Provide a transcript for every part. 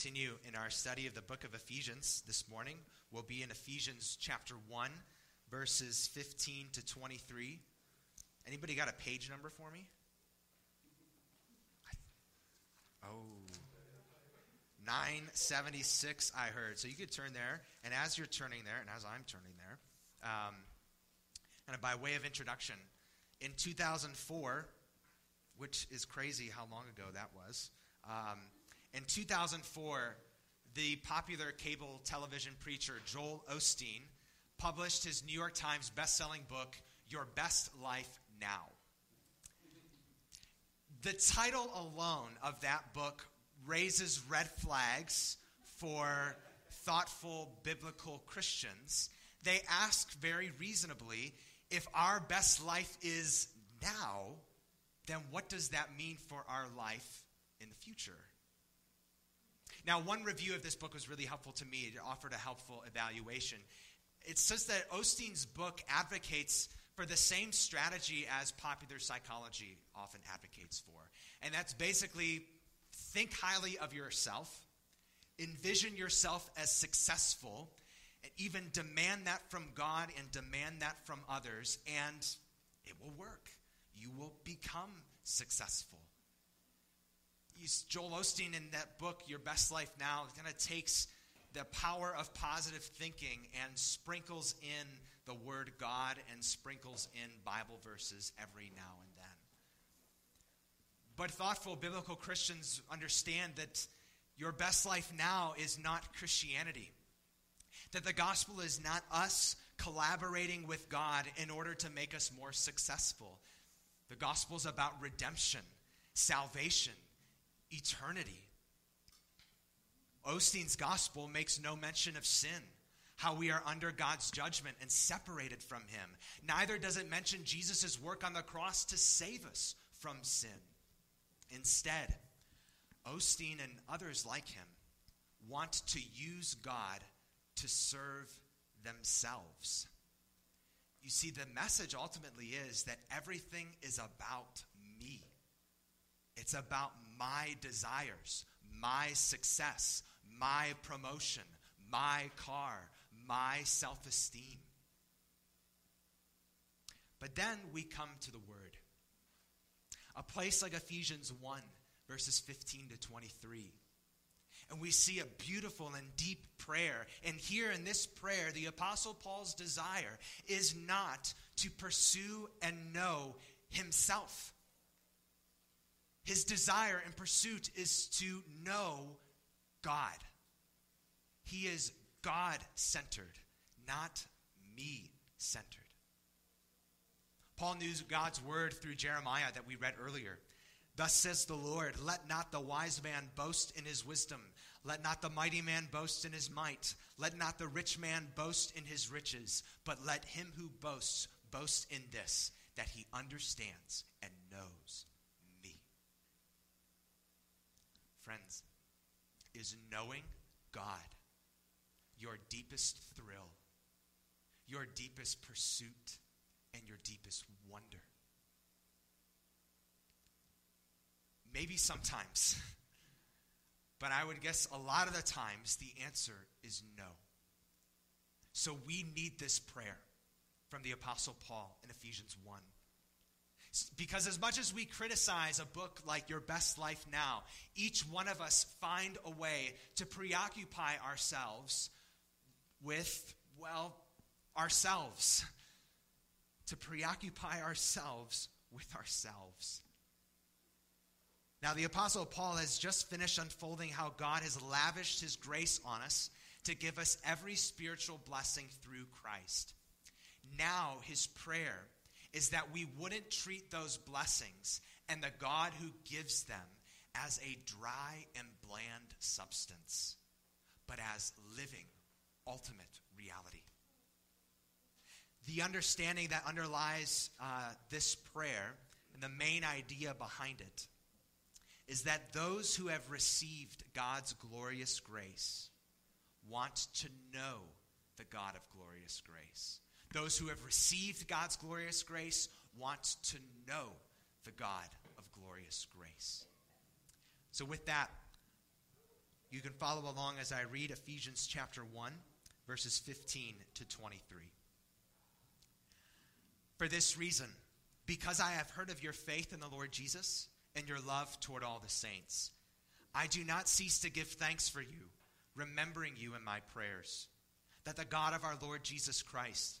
continue in our study of the book of Ephesians this morning. We'll be in Ephesians chapter 1, verses 15 to 23. Anybody got a page number for me? Oh, 976, I heard. So you could turn there, and as you're turning there, and as I'm turning there, um, and by way of introduction, in 2004, which is crazy how long ago that was, um, in 2004, the popular cable television preacher Joel Osteen published his New York Times bestselling book, Your Best Life Now. The title alone of that book raises red flags for thoughtful biblical Christians. They ask very reasonably if our best life is now, then what does that mean for our life in the future? Now, one review of this book was really helpful to me. It offered a helpful evaluation. It says that Osteen's book advocates for the same strategy as popular psychology often advocates for. And that's basically think highly of yourself, envision yourself as successful, and even demand that from God and demand that from others, and it will work. You will become successful. Joel Osteen in that book, Your Best Life Now, kind of takes the power of positive thinking and sprinkles in the Word God and sprinkles in Bible verses every now and then. But thoughtful biblical Christians understand that your best life now is not Christianity. That the gospel is not us collaborating with God in order to make us more successful. The gospel is about redemption, salvation, eternity. Osteen's gospel makes no mention of sin, how we are under God's judgment and separated from Him. Neither does it mention Jesus' work on the cross to save us from sin. Instead, Osteen and others like him want to use God to serve themselves. You see, the message ultimately is that everything is about me. It's about my desires, my success, my promotion, my car, my self esteem. But then we come to the Word. A place like Ephesians 1, verses 15 to 23. And we see a beautiful and deep prayer. And here in this prayer, the Apostle Paul's desire is not to pursue and know himself. His desire and pursuit is to know God. He is God centered, not me centered. Paul knew God's word through Jeremiah that we read earlier. Thus says the Lord, let not the wise man boast in his wisdom. Let not the mighty man boast in his might. Let not the rich man boast in his riches. But let him who boasts boast in this, that he understands and knows me. Friends, is knowing God your deepest thrill, your deepest pursuit, and your deepest wonder? Maybe sometimes. But I would guess a lot of the times the answer is no. So we need this prayer from the Apostle Paul in Ephesians 1. Because as much as we criticize a book like Your Best Life Now, each one of us find a way to preoccupy ourselves with, well, ourselves. To preoccupy ourselves with ourselves. Now, the Apostle Paul has just finished unfolding how God has lavished his grace on us to give us every spiritual blessing through Christ. Now, his prayer is that we wouldn't treat those blessings and the God who gives them as a dry and bland substance, but as living, ultimate reality. The understanding that underlies uh, this prayer and the main idea behind it is that those who have received God's glorious grace want to know the God of glorious grace. Those who have received God's glorious grace want to know the God of glorious grace. So, with that, You can follow along as I read Ephesians chapter 1, verses 15 to 23. For this reason, because I have heard of your faith in the Lord Jesus and your love toward all the saints, I do not cease to give thanks for you, remembering you in my prayers, that the God of our Lord Jesus Christ,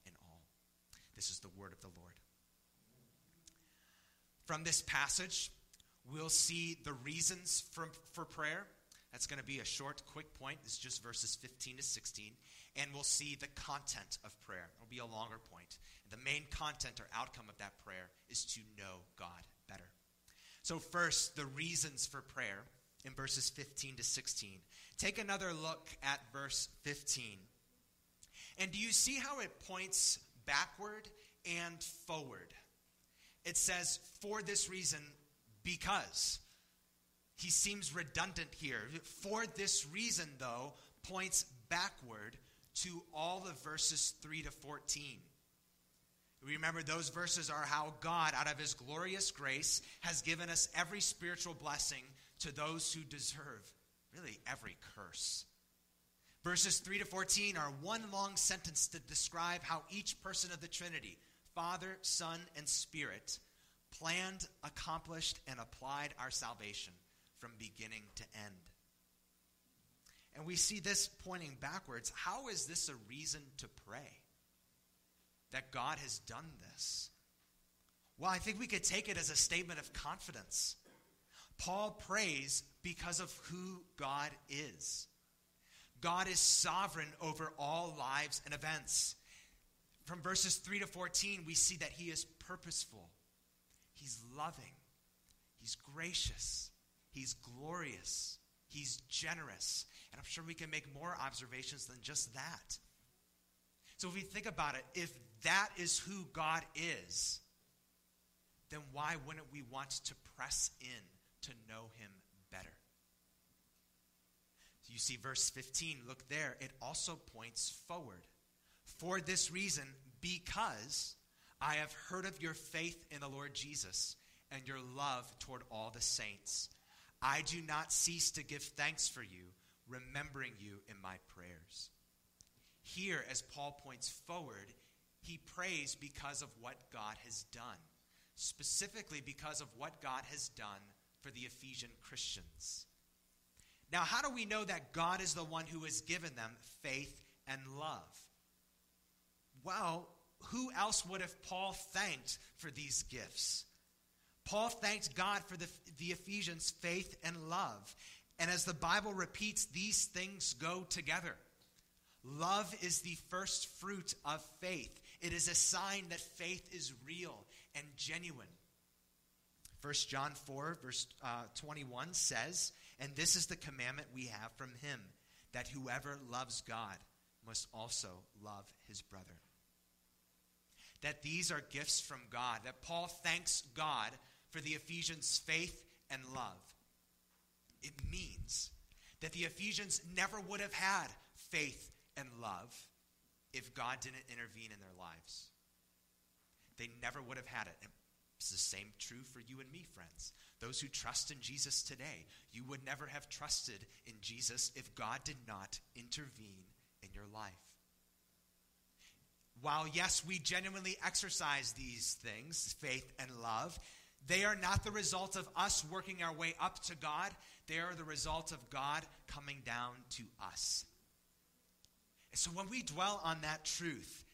This is the word of the Lord. From this passage, We'll see the reasons for, for prayer. That's going to be a short, quick point. It's just verses 15 to 16. And we'll see the content of prayer. It'll be a longer point. The main content or outcome of that prayer is to know God better. So, first, the reasons for prayer in verses 15 to 16. Take another look at verse 15. And do you see how it points backward and forward? It says, For this reason, because. He seems redundant here. For this reason, though, points backward to all of verses 3 to 14. Remember, those verses are how God, out of his glorious grace, has given us every spiritual blessing to those who deserve really every curse. Verses 3 to 14 are one long sentence to describe how each person of the Trinity, Father, Son, and Spirit, planned, accomplished, and applied our salvation from beginning to end. And we see this pointing backwards. How is this a reason to pray? That God has done this? Well, I think we could take it as a statement of confidence. Paul prays because of who God is. God is sovereign over all lives and events. From verses 3 to 14, we see that he is purposeful. He's loving. He's gracious. He's glorious. He's generous. And I'm sure we can make more observations than just that. So if we think about it, if that is who God is, then why wouldn't we want to press in to know him you see verse 15, look there, it also points forward. For this reason, because I have heard of your faith in the Lord Jesus and your love toward all the saints. I do not cease to give thanks for you, remembering you in my prayers. Here, as Paul points forward, he prays because of what God has done, specifically because of what God has done for the Ephesian Christians. Now, how do we know that God is the one who has given them faith and love? Well, who else would have Paul thanked for these gifts? Paul thanked God for the, the Ephesians' faith and love. And as the Bible repeats, these things go together. Love is the first fruit of faith, it is a sign that faith is real and genuine. 1 John 4, verse uh, 21 says, And this is the commandment we have from him, that whoever loves God must also love his brother that these are gifts from God, that Paul thanks God for the Ephesians' faith and love. It means that the Ephesians never would have had faith and love if God didn't intervene in their lives. They never would have had it. And it's the same true for you and me, friends. Those who trust in Jesus today, you would never have trusted in Jesus if God did not intervene in your life while, yes, we genuinely exercise these things, faith and love, they are not the result of us working our way up to God. They are the result of God coming down to us. And so when we dwell on that truth,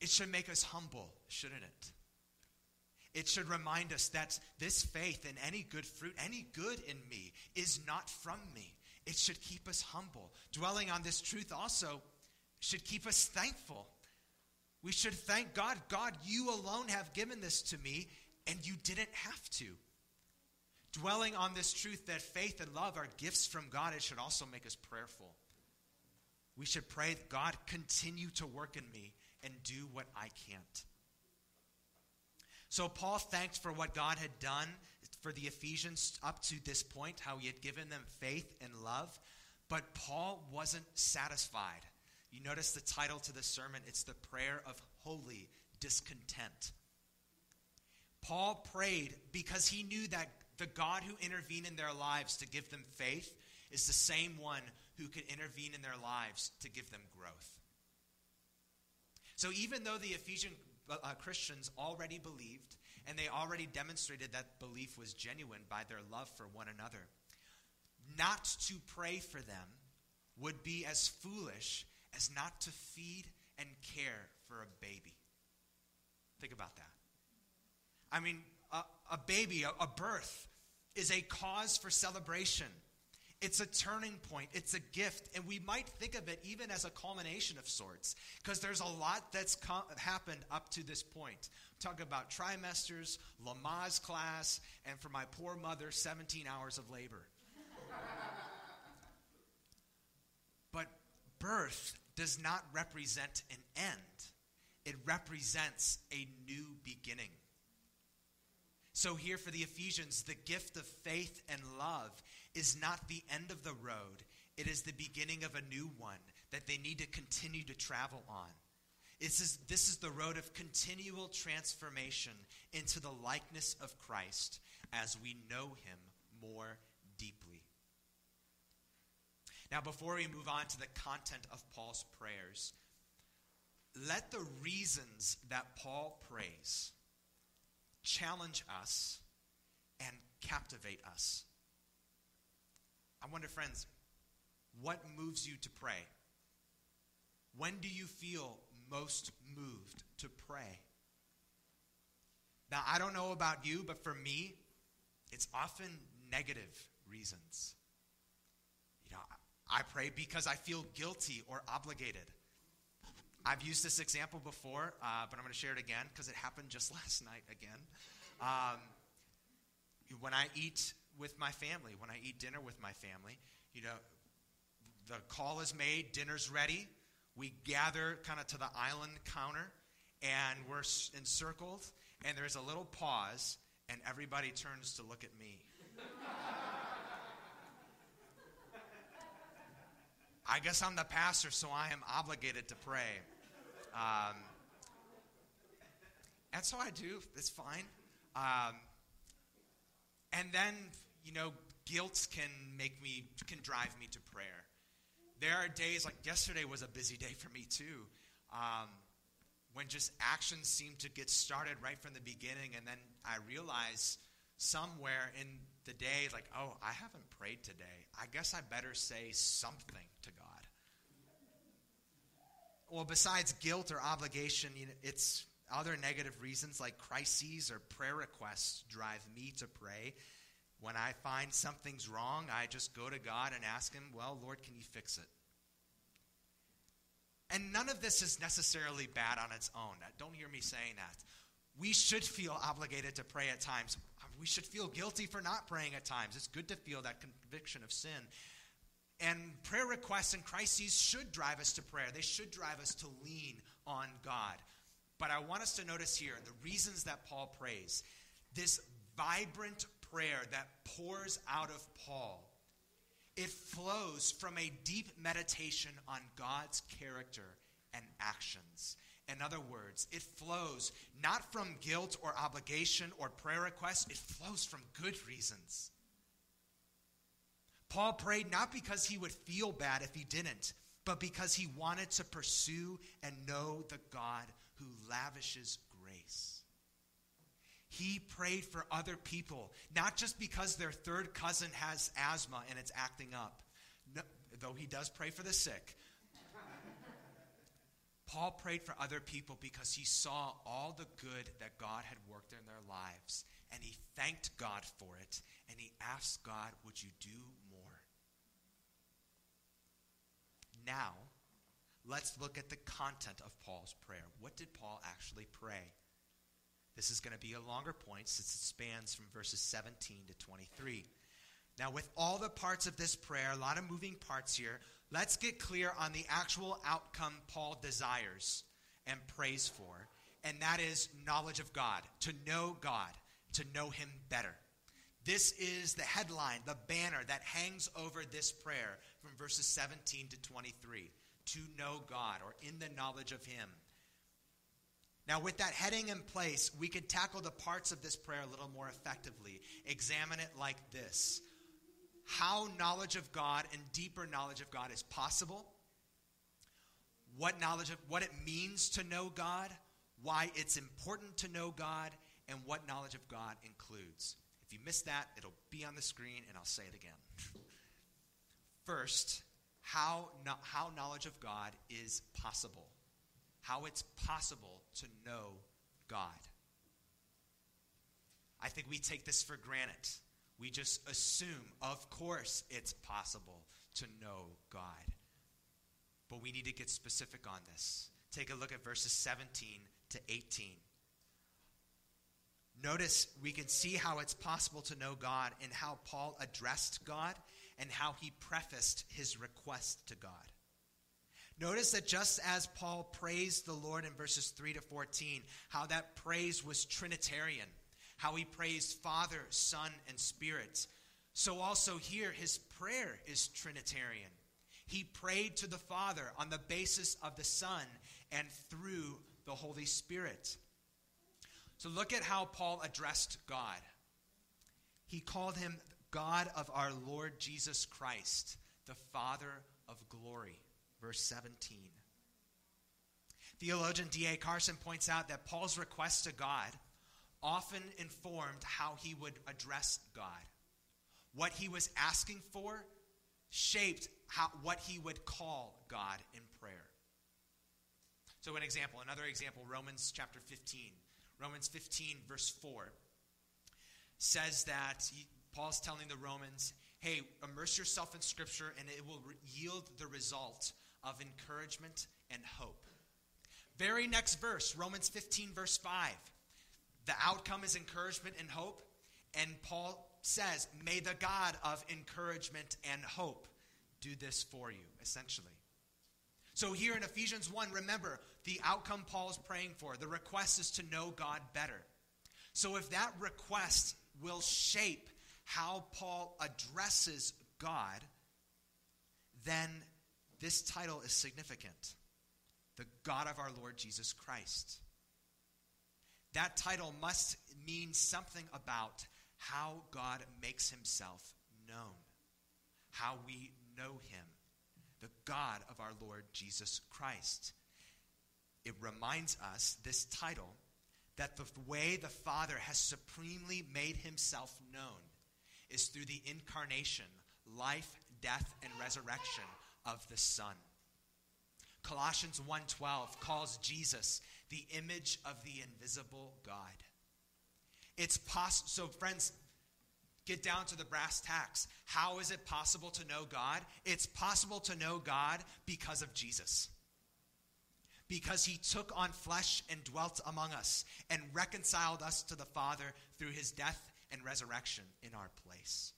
it should make us humble, shouldn't it? It should remind us that this faith and any good fruit, any good in me, is not from me. It should keep us humble. Dwelling on this truth also should keep us thankful. We should thank God God, you alone have given this to me, and you didn't have to. Dwelling on this truth that faith and love are gifts from God, it should also make us prayerful. We should pray God continue to work in me and do what I can't. So Paul thanked for what God had done for the Ephesians up to this point, how he had given them faith and love. But Paul wasn't satisfied. You notice the title to the sermon it's the prayer of holy discontent. Paul prayed because he knew that the God who intervened in their lives to give them faith is the same one who can intervene in their lives to give them growth. So even though the Ephesian uh, Christians already believed and they already demonstrated that belief was genuine by their love for one another, not to pray for them would be as foolish as not to feed and care for a baby. Think about that. I mean, a, a baby, a, a birth, is a cause for celebration. It's a turning point. It's a gift. And we might think of it even as a culmination of sorts, because there's a lot that's com- happened up to this point. Talk about trimesters, Lamaze class, and for my poor mother, 17 hours of labor. but birth does not represent an end, it represents a new beginning. So, here for the Ephesians, the gift of faith and love is not the end of the road, it is the beginning of a new one that they need to continue to travel on. This is, this is the road of continual transformation into the likeness of Christ as we know him more deeply. Now, before we move on to the content of Paul's prayers, let the reasons that Paul prays challenge us and captivate us. I wonder, friends, what moves you to pray? When do you feel most moved to pray? Now, I don't know about you, but for me, it's often negative reasons. You know, I pray because I feel guilty or obligated. I've used this example before, uh, but I'm going to share it again because it happened just last night again. Um, when I eat with my family, when I eat dinner with my family, you know, the call is made, dinner's ready. We gather kind of to the island counter, and we're encircled, and there's a little pause, and everybody turns to look at me. I guess I'm the pastor, so I am obligated to pray. Um, and so I do. It's fine. Um, and then, you know, guilt can make me, can drive me to prayer. There are days, like yesterday was a busy day for me too, um, when just actions seem to get started right from the beginning, and then I realize somewhere in the day, like, oh, I haven't prayed today. I guess I better say something to God. Well, besides guilt or obligation, you know, it's other negative reasons like crises or prayer requests drive me to pray. When I find something's wrong, I just go to God and ask Him, Well, Lord, can you fix it? And none of this is necessarily bad on its own. Don't hear me saying that. We should feel obligated to pray at times. We should feel guilty for not praying at times. It's good to feel that conviction of sin. And prayer requests and crises should drive us to prayer. They should drive us to lean on God. But I want us to notice here the reasons that Paul prays. This vibrant prayer that pours out of Paul. It flows from a deep meditation on God's character and actions. In other words, it flows not from guilt or obligation or prayer request, it flows from good reasons. Paul prayed not because he would feel bad if he didn't, but because he wanted to pursue and know the God who lavishes grace. He prayed for other people, not just because their third cousin has asthma and it's acting up, no, though he does pray for the sick. Paul prayed for other people because he saw all the good that God had worked in their lives and he thanked God for it, and he asked God, Would you do more? Now, let's look at the content of Paul's prayer. What did Paul actually pray? This is going to be a longer point since it spans from verses 17 to 23. Now, with all the parts of this prayer, a lot of moving parts here, let's get clear on the actual outcome Paul desires and prays for, and that is knowledge of God, to know God, to know Him better. This is the headline, the banner that hangs over this prayer from verses 17 to 23 to know God or in the knowledge of Him. Now, with that heading in place, we could tackle the parts of this prayer a little more effectively. Examine it like this How knowledge of God and deeper knowledge of God is possible, what knowledge of what it means to know God, why it's important to know God, and what knowledge of God includes. If you missed that, it'll be on the screen and I'll say it again. First, how, no, how knowledge of God is possible. How it's possible to know God. I think we take this for granted. We just assume, of course, it's possible to know God. But we need to get specific on this. Take a look at verses 17 to 18. Notice we can see how it's possible to know God and how Paul addressed God and how he prefaced his request to God. Notice that just as Paul praised the Lord in verses 3 to 14, how that praise was Trinitarian, how he praised Father, Son, and Spirit, so also here his prayer is Trinitarian. He prayed to the Father on the basis of the Son and through the Holy Spirit. So look at how Paul addressed God. He called him God of our Lord Jesus Christ, the Father of glory. Verse 17. Theologian D.A. Carson points out that Paul's request to God often informed how he would address God. What he was asking for shaped how, what he would call God in prayer. So, an example, another example, Romans chapter 15. Romans 15, verse 4, says that he, Paul's telling the Romans, hey, immerse yourself in Scripture and it will re- yield the result of encouragement and hope. Very next verse, Romans 15, verse 5. The outcome is encouragement and hope. And Paul says, May the God of encouragement and hope do this for you, essentially. So, here in Ephesians 1, remember the outcome Paul is praying for. The request is to know God better. So, if that request will shape how Paul addresses God, then this title is significant the God of our Lord Jesus Christ. That title must mean something about how God makes himself known, how we know him the God of our Lord Jesus Christ. It reminds us, this title, that the way the Father has supremely made himself known is through the incarnation, life, death, and resurrection of the Son. Colossians 1:12 calls Jesus the image of the invisible God. It's possible so friends get down to the brass tacks. How is it possible to know God? It's possible to know God because of Jesus. Because he took on flesh and dwelt among us and reconciled us to the Father through his death and resurrection in our place.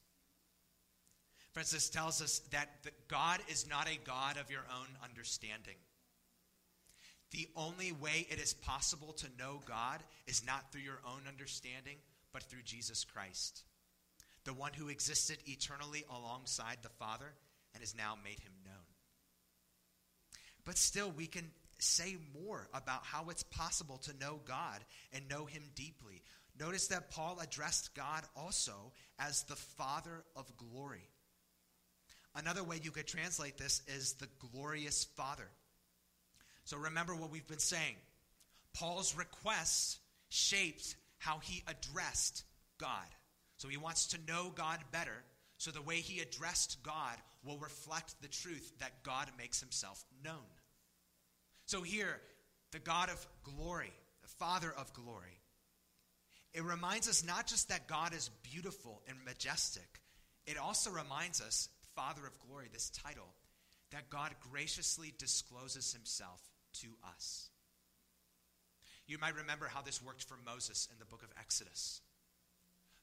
This tells us that God is not a God of your own understanding. The only way it is possible to know God is not through your own understanding, but through Jesus Christ the one who existed eternally alongside the Father and has now made him known. But still, we can say more about how it's possible to know God and know him deeply. Notice that Paul addressed God also as the Father of glory. Another way you could translate this is the glorious Father. So remember what we've been saying. Paul's requests shaped how he addressed God. So he wants to know God better, so the way he addressed God will reflect the truth that God makes himself known. So here, the God of glory, the Father of glory, it reminds us not just that God is beautiful and majestic, it also reminds us, Father of glory, this title, that God graciously discloses himself to us. You might remember how this worked for Moses in the book of Exodus.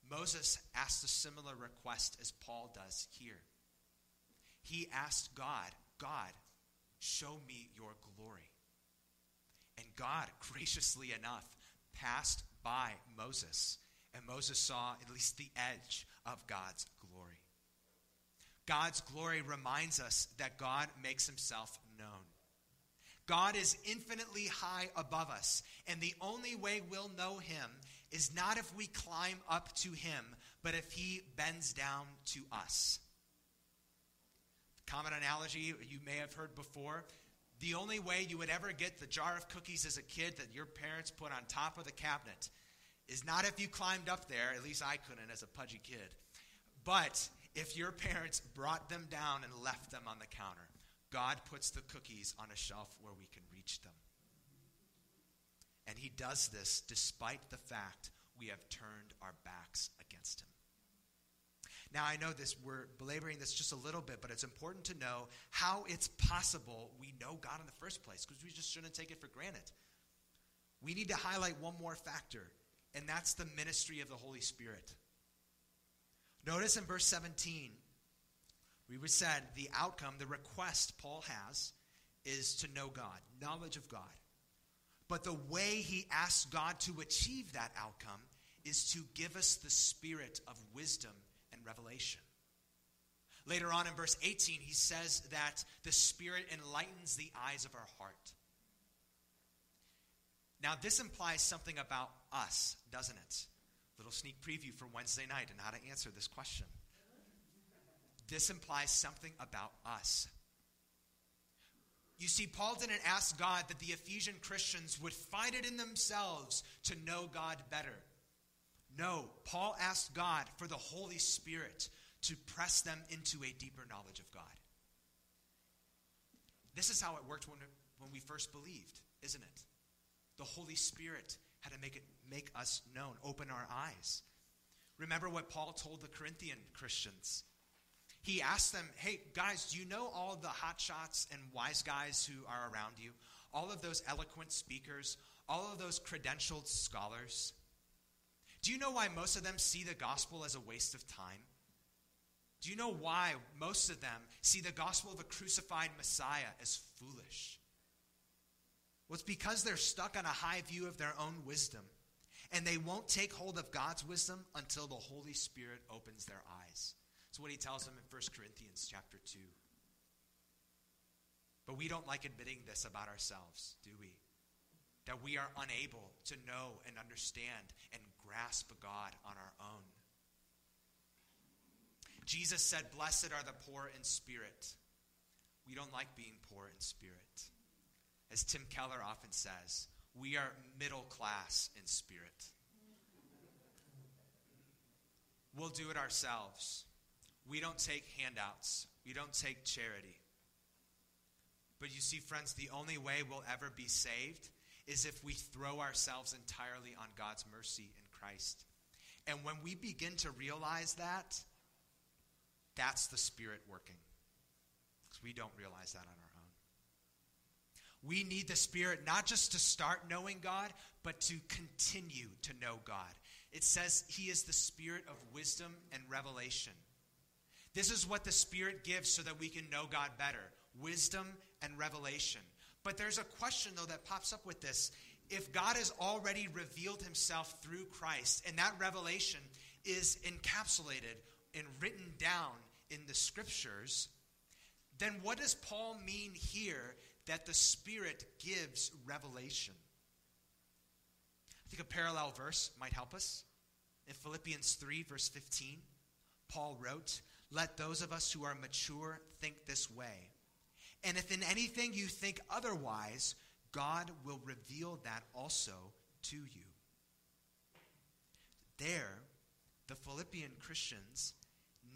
Moses asked a similar request as Paul does here. He asked God, God, show me your glory. God, graciously enough, passed by Moses, and Moses saw at least the edge of God's glory. God's glory reminds us that God makes himself known. God is infinitely high above us, and the only way we'll know him is not if we climb up to him, but if he bends down to us. Common analogy you may have heard before. The only way you would ever get the jar of cookies as a kid that your parents put on top of the cabinet is not if you climbed up there, at least I couldn't as a pudgy kid, but if your parents brought them down and left them on the counter. God puts the cookies on a shelf where we can reach them. And he does this despite the fact we have turned our backs against him. Now, I know this, we're belaboring this just a little bit, but it's important to know how it's possible we know God in the first place, because we just shouldn't take it for granted. We need to highlight one more factor, and that's the ministry of the Holy Spirit. Notice in verse 17, we were said the outcome, the request Paul has, is to know God, knowledge of God. But the way he asks God to achieve that outcome is to give us the spirit of wisdom revelation. Later on in verse 18, he says that the Spirit enlightens the eyes of our heart. Now, this implies something about us, doesn't it? Little sneak preview for Wednesday night and how to answer this question. This implies something about us. You see, Paul didn't ask God that the Ephesian Christians would find it in themselves to know God better. No, Paul asked God for the Holy Spirit to press them into a deeper knowledge of God. This is how it worked when, when we first believed, isn't it? The Holy Spirit had to make it make us known, open our eyes. Remember what Paul told the Corinthian Christians. He asked them, Hey, guys, do you know all the hot shots and wise guys who are around you? All of those eloquent speakers, all of those credentialed scholars? Do you know why most of them see the gospel as a waste of time? Do you know why most of them see the gospel of a crucified Messiah as foolish? Well, it's because they're stuck on a high view of their own wisdom, and they won't take hold of God's wisdom until the Holy Spirit opens their eyes. That's what he tells them in 1 Corinthians chapter 2. But we don't like admitting this about ourselves, do we? That we are unable to know and understand and grasp God on our own. Jesus said, Blessed are the poor in spirit. We don't like being poor in spirit. As Tim Keller often says, we are middle class in spirit. We'll do it ourselves. We don't take handouts, we don't take charity. But you see, friends, the only way we'll ever be saved is if we throw ourselves entirely on God's mercy and Christ. And when we begin to realize that, that's the Spirit working. Because we don't realize that on our own. We need the Spirit not just to start knowing God, but to continue to know God. It says He is the Spirit of wisdom and revelation. This is what the Spirit gives so that we can know God better wisdom and revelation. But there's a question, though, that pops up with this if God has already revealed himself through Christ, and that revelation is encapsulated and written down in the scriptures, then what does Paul mean here that the Spirit gives revelation? I think a parallel verse might help us. In Philippians 3, verse 15, Paul wrote, Let those of us who are mature think this way. And if in anything you think otherwise, God will reveal that also to you. There, the Philippian Christians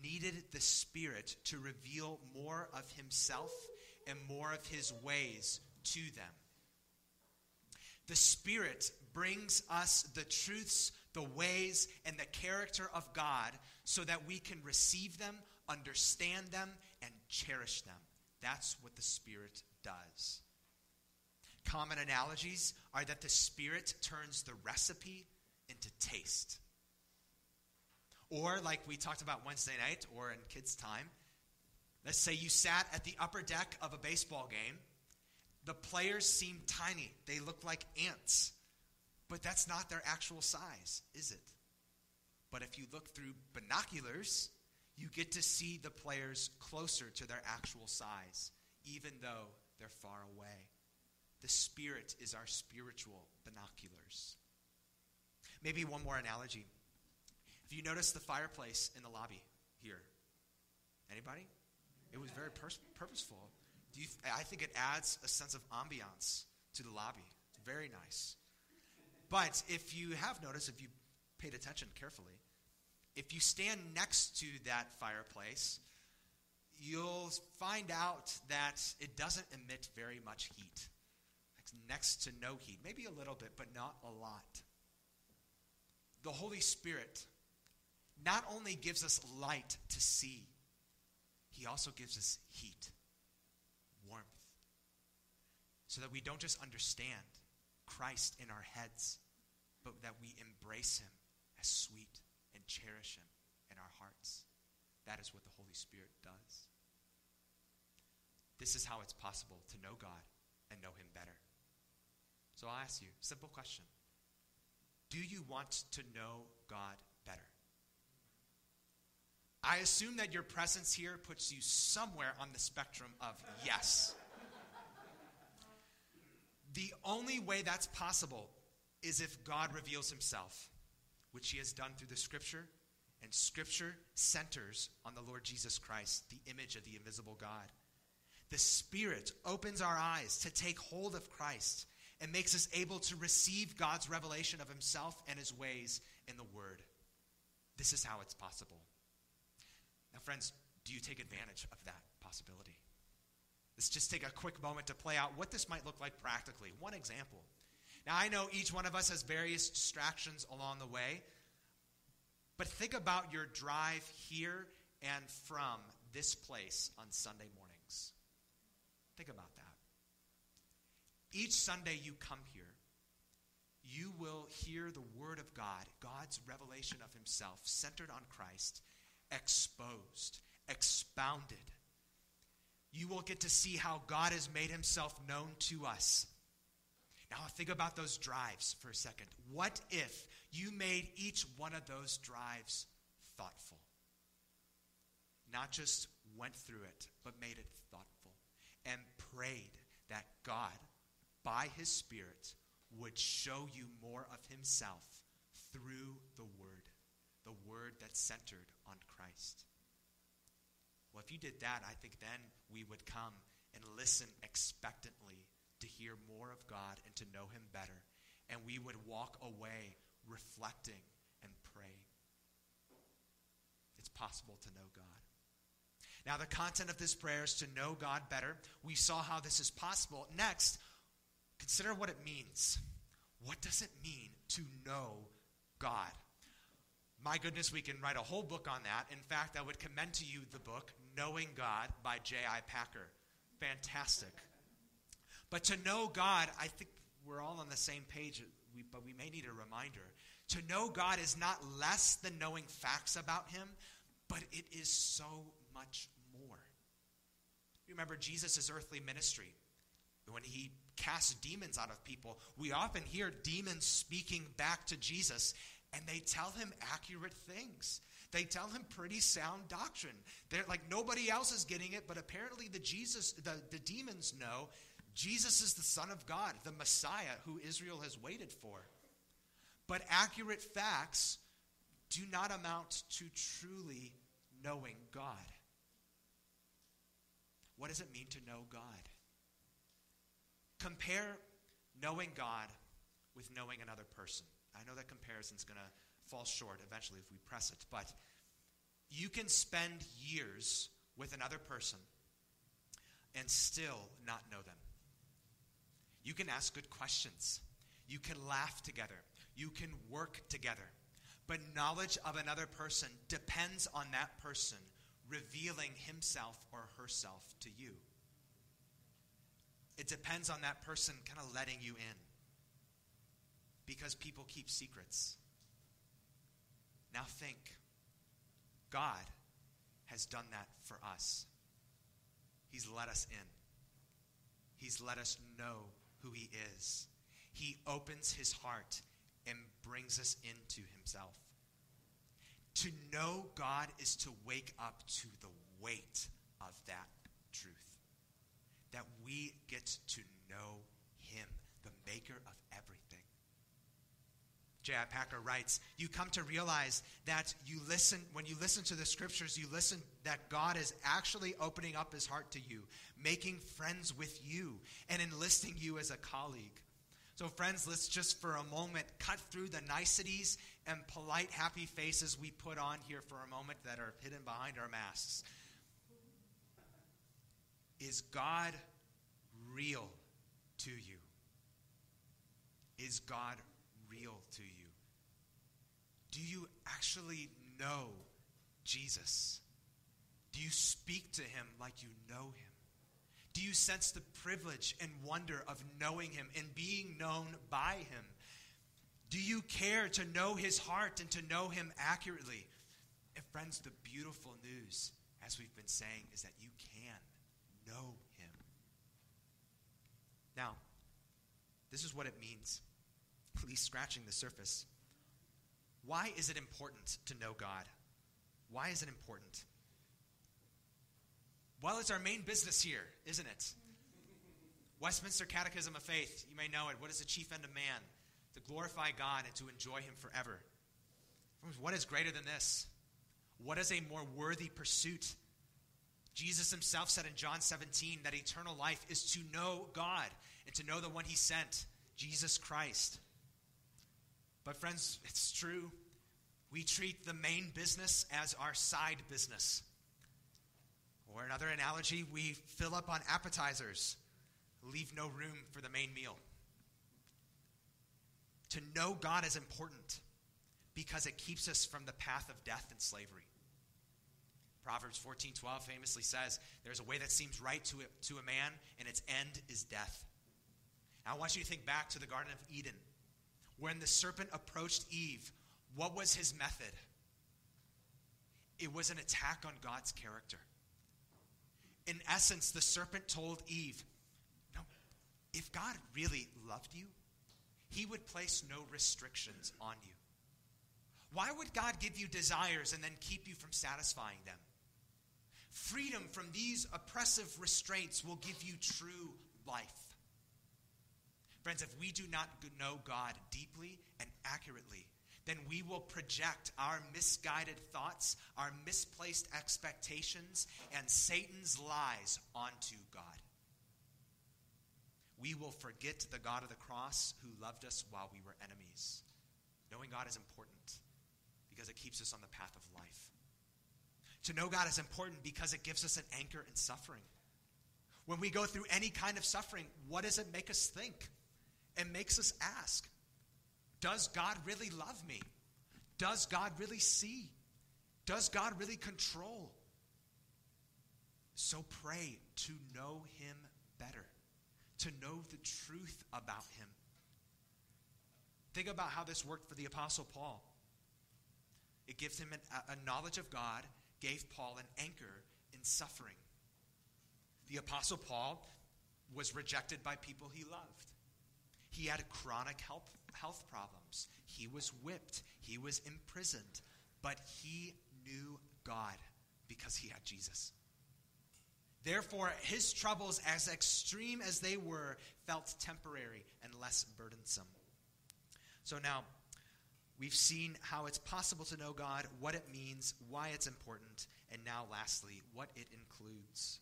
needed the Spirit to reveal more of Himself and more of His ways to them. The Spirit brings us the truths the ways and the character of God so that we can receive them, understand them, and cherish them. That's what the Spirit does. Common analogies are that the Spirit turns the recipe into taste. Or, like we talked about Wednesday night or in kids' time, let's say you sat at the upper deck of a baseball game. The players seem tiny, they look like ants. But that's not their actual size, is it? But if you look through binoculars, you get to see the players closer to their actual size, even though they're far away. The Spirit is our spiritual binoculars. Maybe one more analogy. If you notice the fireplace in the lobby here, anybody? It was very pers- purposeful. You, I think it adds a sense of ambiance to the lobby. It's very nice. But if you have noticed, if you paid attention carefully, if you stand next to that fireplace, you'll find out that it doesn't emit very much heat. Next to no heat, maybe a little bit, but not a lot. The Holy Spirit not only gives us light to see, He also gives us heat, warmth, so that we don't just understand Christ in our heads, but that we embrace Him as sweet and cherish Him in our hearts. That is what the Holy Spirit does. This is how it's possible to know God and know Him better. So I'll ask you, simple question. Do you want to know God better? I assume that your presence here puts you somewhere on the spectrum of yes. the only way that's possible is if God reveals himself, which he has done through the scripture, and scripture centers on the Lord Jesus Christ, the image of the invisible God. The Spirit opens our eyes to take hold of Christ and makes us able to receive God's revelation of himself and his ways in the Word. This is how it's possible. Now, friends, do you take advantage of that possibility? Let's just take a quick moment to play out what this might look like practically. One example. Now, I know each one of us has various distractions along the way, but think about your drive here and from this place on Sunday mornings. Think about that. Each Sunday you come here, you will hear the Word of God, God's revelation of Himself, centered on Christ, exposed, expounded. You will get to see how God has made Himself known to us. Now, think about those drives for a second. What if you made each one of those drives thoughtful? Not just went through it, but made it thoughtful and prayed that God by his Spirit, would show you more of himself through the Word, the Word that's centered on Christ. Well, if you did that, I think then we would come and listen expectantly to hear more of God and to know him better. And we would walk away reflecting and praying. It's possible to know God. Now, the content of this prayer is to know God better. We saw how this is possible. Next, Consider what it means. What does it mean to know God? My goodness, we can write a whole book on that. In fact, I would commend to you the book, Knowing God by J.I. Packer. Fantastic. But to know God, I think we're all on the same page, but we may need a reminder. To know God is not less than knowing facts about Him, but it is so much more. Remember Jesus' earthly ministry when He cast demons out of people, we often hear demons speaking back to Jesus, and they tell him accurate things. They tell him pretty sound doctrine. They're like nobody else is getting it, but apparently the Jesus, the, the demons know Jesus is the Son of God, the Messiah who Israel has waited for. But accurate facts do not amount to truly knowing God. What does it mean to know God? Compare knowing God with knowing another person. I know that comparison's going to fall short eventually if we press it, but you can spend years with another person and still not know them. You can ask good questions. You can laugh together. You can work together. but knowledge of another person depends on that person revealing himself or herself to you. It depends on that person kind of letting you in. Because people keep secrets. Now think God has done that for us. He's let us in, He's let us know who He is. He opens His heart and brings us into Himself. To know God is to wake up to the weight of that truth. That we get to know Him, the maker of everything. J.I. Packer writes, You come to realize that you listen, when you listen to the scriptures, you listen that God is actually opening up his heart to you, making friends with you, and enlisting you as a colleague. So, friends, let's just for a moment cut through the niceties and polite, happy faces we put on here for a moment that are hidden behind our masks. Is God real to you? Is God real to you? Do you actually know Jesus? Do you speak to him like you know him? Do you sense the privilege and wonder of knowing Him and being known by Him? Do you care to know His heart and to know Him accurately? And, friends, the beautiful news, as we've been saying, is that you can know Him. Now, this is what it means, at least scratching the surface. Why is it important to know God? Why is it important? Well, it's our main business here, isn't it? Westminster Catechism of Faith, you may know it. What is the chief end of man? To glorify God and to enjoy Him forever. What is greater than this? What is a more worthy pursuit? Jesus himself said in John 17 that eternal life is to know God and to know the one He sent, Jesus Christ. But, friends, it's true. We treat the main business as our side business. Or another analogy, we fill up on appetizers, leave no room for the main meal. To know God is important because it keeps us from the path of death and slavery. Proverbs 14:12 famously says, "There's a way that seems right to a, to a man, and its end is death." Now, I want you to think back to the Garden of Eden. When the serpent approached Eve, what was his method? It was an attack on God's character in essence, the serpent told Eve, No, if God really loved you, he would place no restrictions on you. Why would God give you desires and then keep you from satisfying them? Freedom from these oppressive restraints will give you true life. Friends, if we do not know God deeply and accurately, then we will project our misguided thoughts, our misplaced expectations, and Satan's lies onto God. We will forget the God of the cross who loved us while we were enemies. Knowing God is important because it keeps us on the path of life. To know God is important because it gives us an anchor in suffering. When we go through any kind of suffering, what does it make us think? It makes us ask does God really love me? Does God really see? Does God really control? So pray to know Him better, to know the truth about Him. Think about how this worked for the Apostle Paul. It gives him an, a knowledge of God, gave Paul an anchor in suffering. The Apostle Paul was rejected by people he loved. He had chronic health, health problems. He was whipped. He was imprisoned. But he knew God because he had Jesus. Therefore, his troubles, as extreme as they were, felt temporary and less burdensome. So now, we've seen how it's possible to know God, what it means, why it's important, and now, lastly, what it includes.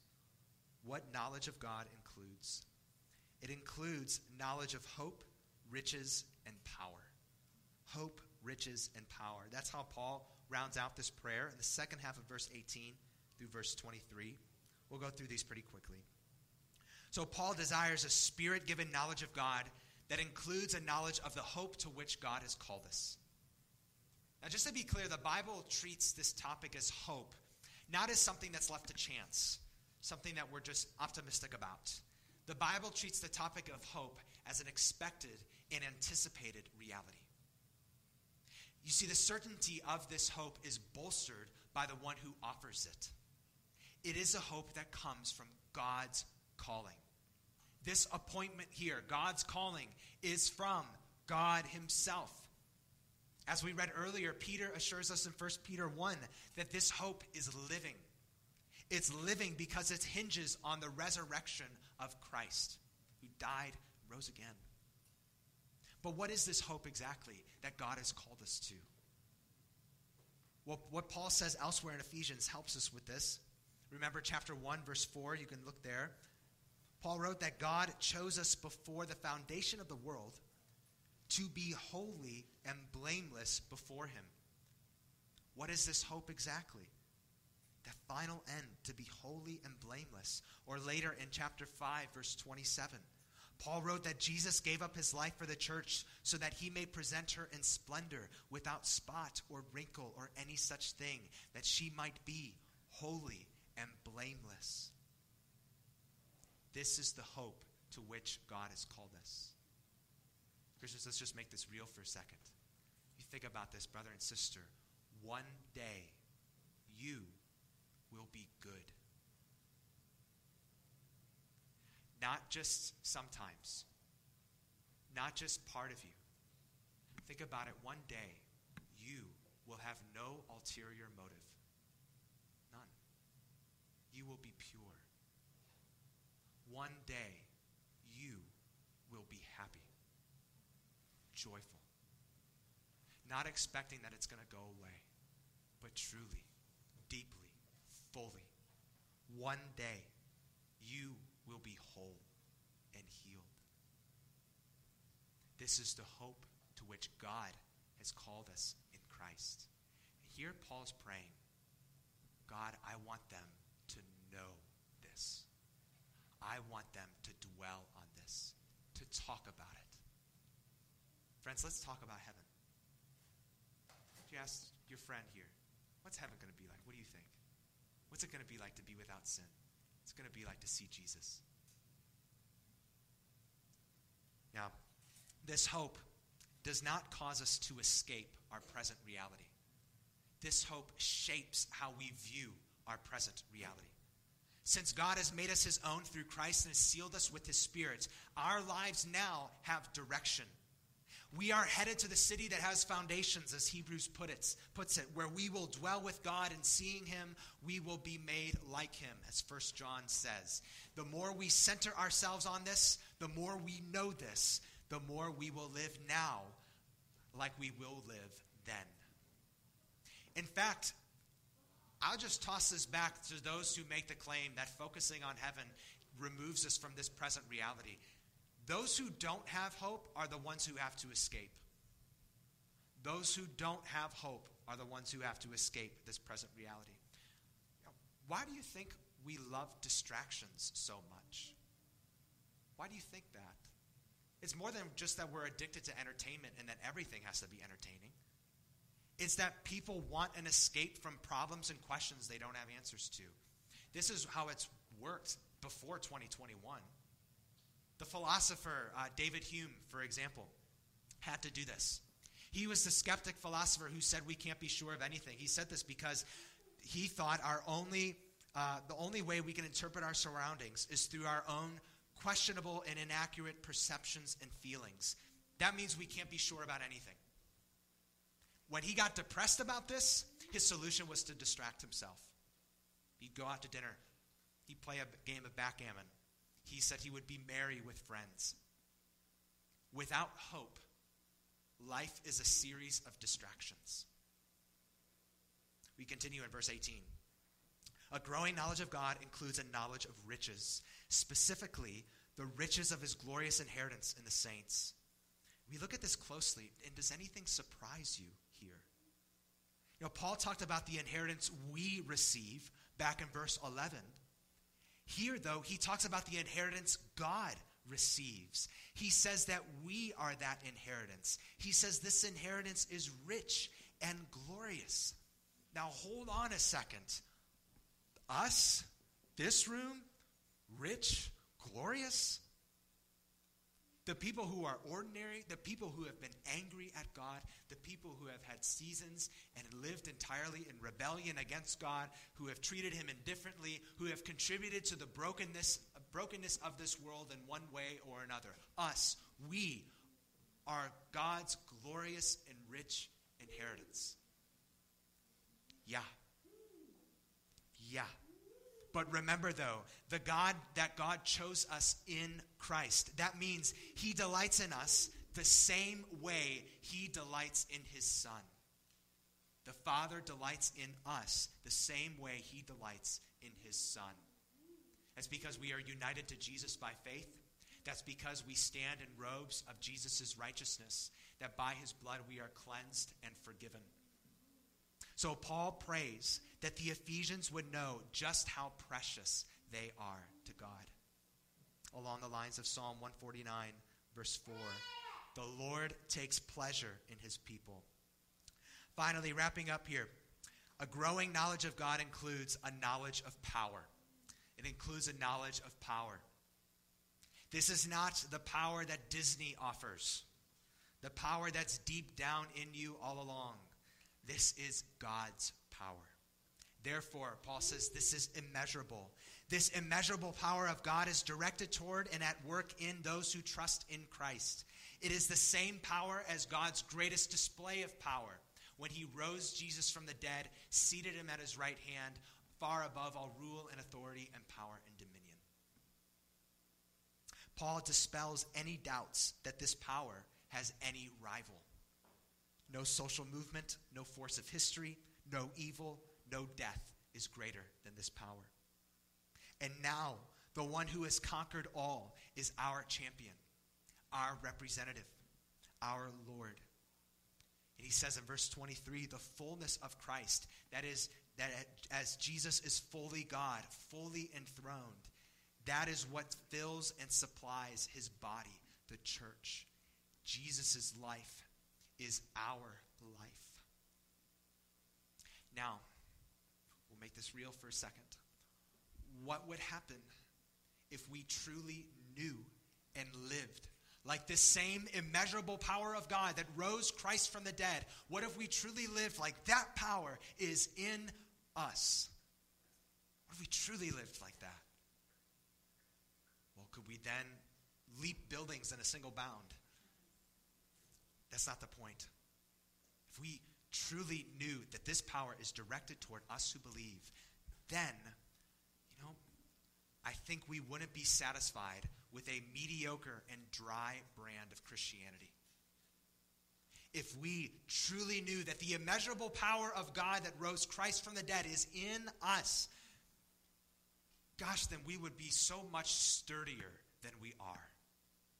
What knowledge of God includes. It includes knowledge of hope, riches, and power. Hope, riches, and power. That's how Paul rounds out this prayer in the second half of verse 18 through verse 23. We'll go through these pretty quickly. So, Paul desires a spirit given knowledge of God that includes a knowledge of the hope to which God has called us. Now, just to be clear, the Bible treats this topic as hope, not as something that's left to chance, something that we're just optimistic about. The Bible treats the topic of hope as an expected and anticipated reality. You see, the certainty of this hope is bolstered by the one who offers it. It is a hope that comes from God's calling. This appointment here, God's calling, is from God Himself. As we read earlier, Peter assures us in 1 Peter 1 that this hope is living. It's living because it hinges on the resurrection of Christ, who died, rose again. But what is this hope exactly that God has called us to? Well, what Paul says elsewhere in Ephesians helps us with this. Remember chapter 1, verse 4, you can look there. Paul wrote that God chose us before the foundation of the world to be holy and blameless before Him. What is this hope exactly? The final end, to be holy and blameless. Or later in chapter 5, verse 27, Paul wrote that Jesus gave up his life for the church so that he may present her in splendor, without spot or wrinkle or any such thing, that she might be holy and blameless. This is the hope to which God has called us. Christians, let's just make this real for a second. You think about this, brother and sister. One day, you will be good. Not just sometimes, not just part of you. Think about it. One day, you will have no ulterior motive. None. You will be pure. One day, you will be happy, joyful, not expecting that it's going to go away, but truly, deeply, fully. One day, you will be whole and healed. This is the hope to which God has called us in Christ. Here, Paul's praying God, I want them to know this. I want them to dwell on this, to talk about it. Friends, let's talk about heaven. If you ask your friend here, what's heaven going to be like? What do you think? What's it going to be like to be without sin? It's going to be like to see Jesus. Now, this hope does not cause us to escape our present reality. This hope shapes how we view our present reality. Since God has made us his own through Christ and has sealed us with his Spirit, our lives now have direction. We are headed to the city that has foundations, as Hebrews put it, puts it, where we will dwell with God and seeing him, we will be made like him, as First John says. The more we center ourselves on this, the more we know this, the more we will live now like we will live then. In fact, I'll just toss this back to those who make the claim that focusing on heaven removes us from this present reality. Those who don't have hope are the ones who have to escape. Those who don't have hope are the ones who have to escape this present reality. Why do you think we love distractions so much? Why do you think that? It's more than just that we're addicted to entertainment and that everything has to be entertaining. It's that people want an escape from problems and questions they don't have answers to. This is how it's worked before 2021. The philosopher uh, David Hume, for example, had to do this. He was the skeptic philosopher who said we can't be sure of anything. He said this because he thought our only, uh, the only way we can interpret our surroundings is through our own questionable and inaccurate perceptions and feelings. That means we can't be sure about anything. When he got depressed about this, his solution was to distract himself. He'd go out to dinner, he'd play a game of backgammon. He said he would be merry with friends. Without hope, life is a series of distractions. We continue in verse 18. A growing knowledge of God includes a knowledge of riches, specifically the riches of his glorious inheritance in the saints. We look at this closely, and does anything surprise you here? You know, Paul talked about the inheritance we receive back in verse 11. Here, though, he talks about the inheritance God receives. He says that we are that inheritance. He says this inheritance is rich and glorious. Now, hold on a second. Us, this room, rich, glorious? The people who are ordinary, the people who have been angry at God, the people who have had seasons and lived entirely in rebellion against God, who have treated Him indifferently, who have contributed to the brokenness, brokenness of this world in one way or another. Us, we are God's glorious and rich inheritance. Yeah. Yeah. But remember, though, the God that God chose us in Christ. That means He delights in us the same way He delights in His Son. The Father delights in us the same way He delights in His Son. That's because we are united to Jesus by faith. That's because we stand in robes of Jesus' righteousness, that by His blood we are cleansed and forgiven. So Paul prays that the Ephesians would know just how precious they are to God. Along the lines of Psalm 149, verse 4 The Lord takes pleasure in his people. Finally, wrapping up here, a growing knowledge of God includes a knowledge of power. It includes a knowledge of power. This is not the power that Disney offers, the power that's deep down in you all along. This is God's power. Therefore, Paul says this is immeasurable. This immeasurable power of God is directed toward and at work in those who trust in Christ. It is the same power as God's greatest display of power when he rose Jesus from the dead, seated him at his right hand, far above all rule and authority and power and dominion. Paul dispels any doubts that this power has any rival. No social movement, no force of history, no evil, no death is greater than this power. And now, the one who has conquered all is our champion, our representative, our Lord. And he says in verse 23 the fullness of Christ, that is, that as Jesus is fully God, fully enthroned, that is what fills and supplies his body, the church. Jesus' life is our life. Now, we'll make this real for a second. What would happen if we truly knew and lived like this same immeasurable power of God that rose Christ from the dead? What if we truly lived like that power is in us? What if we truly lived like that? Well, could we then leap buildings in a single bound? That's not the point. If we truly knew that this power is directed toward us who believe, then, you know, I think we wouldn't be satisfied with a mediocre and dry brand of Christianity. If we truly knew that the immeasurable power of God that rose Christ from the dead is in us, gosh, then we would be so much sturdier than we are.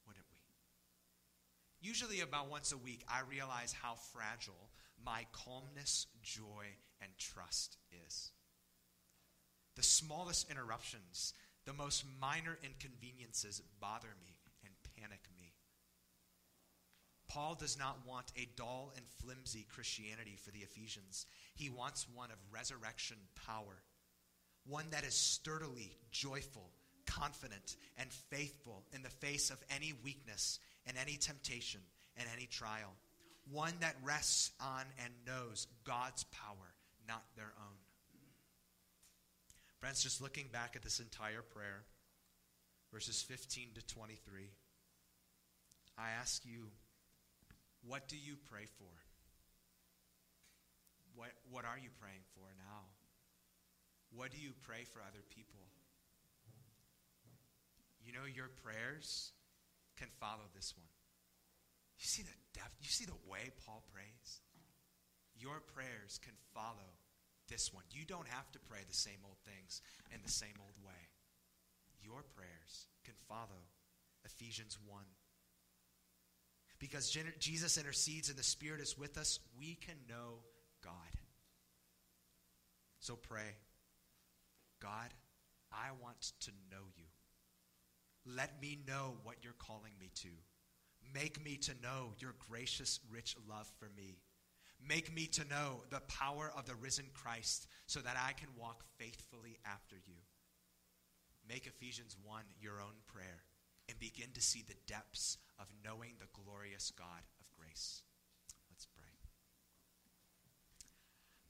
Wouldn't we? Usually, about once a week, I realize how fragile my calmness, joy, and trust is. The smallest interruptions, the most minor inconveniences bother me and panic me. Paul does not want a dull and flimsy Christianity for the Ephesians. He wants one of resurrection power, one that is sturdily joyful, confident, and faithful in the face of any weakness and any temptation and any trial. One that rests on and knows God's power, not their own. Friends, just looking back at this entire prayer, verses 15 to 23, I ask you, what do you pray for? What, what are you praying for now? What do you pray for other people? You know, your prayers can follow this one. You see the depth, you see the way Paul prays? Your prayers can follow this one. You don't have to pray the same old things in the same old way. Your prayers can follow Ephesians 1. Because Jesus intercedes and the Spirit is with us, we can know God. So pray God, I want to know you. Let me know what you're calling me to. Make me to know your gracious, rich love for me. Make me to know the power of the risen Christ so that I can walk faithfully after you. Make Ephesians 1 your own prayer and begin to see the depths of knowing the glorious God of grace. Let's pray.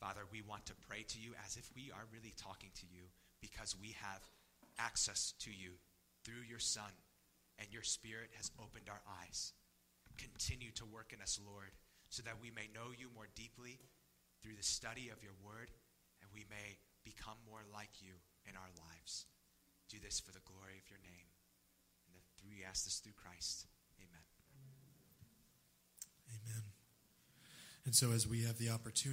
Father, we want to pray to you as if we are really talking to you because we have access to you through your Son, and your Spirit has opened our eyes. Continue to work in us, Lord, so that we may know you more deeply through the study of your word, and we may become more like you in our lives. Do this for the glory of your name. And we ask this through Christ. Amen. Amen. And so, as we have the opportunity,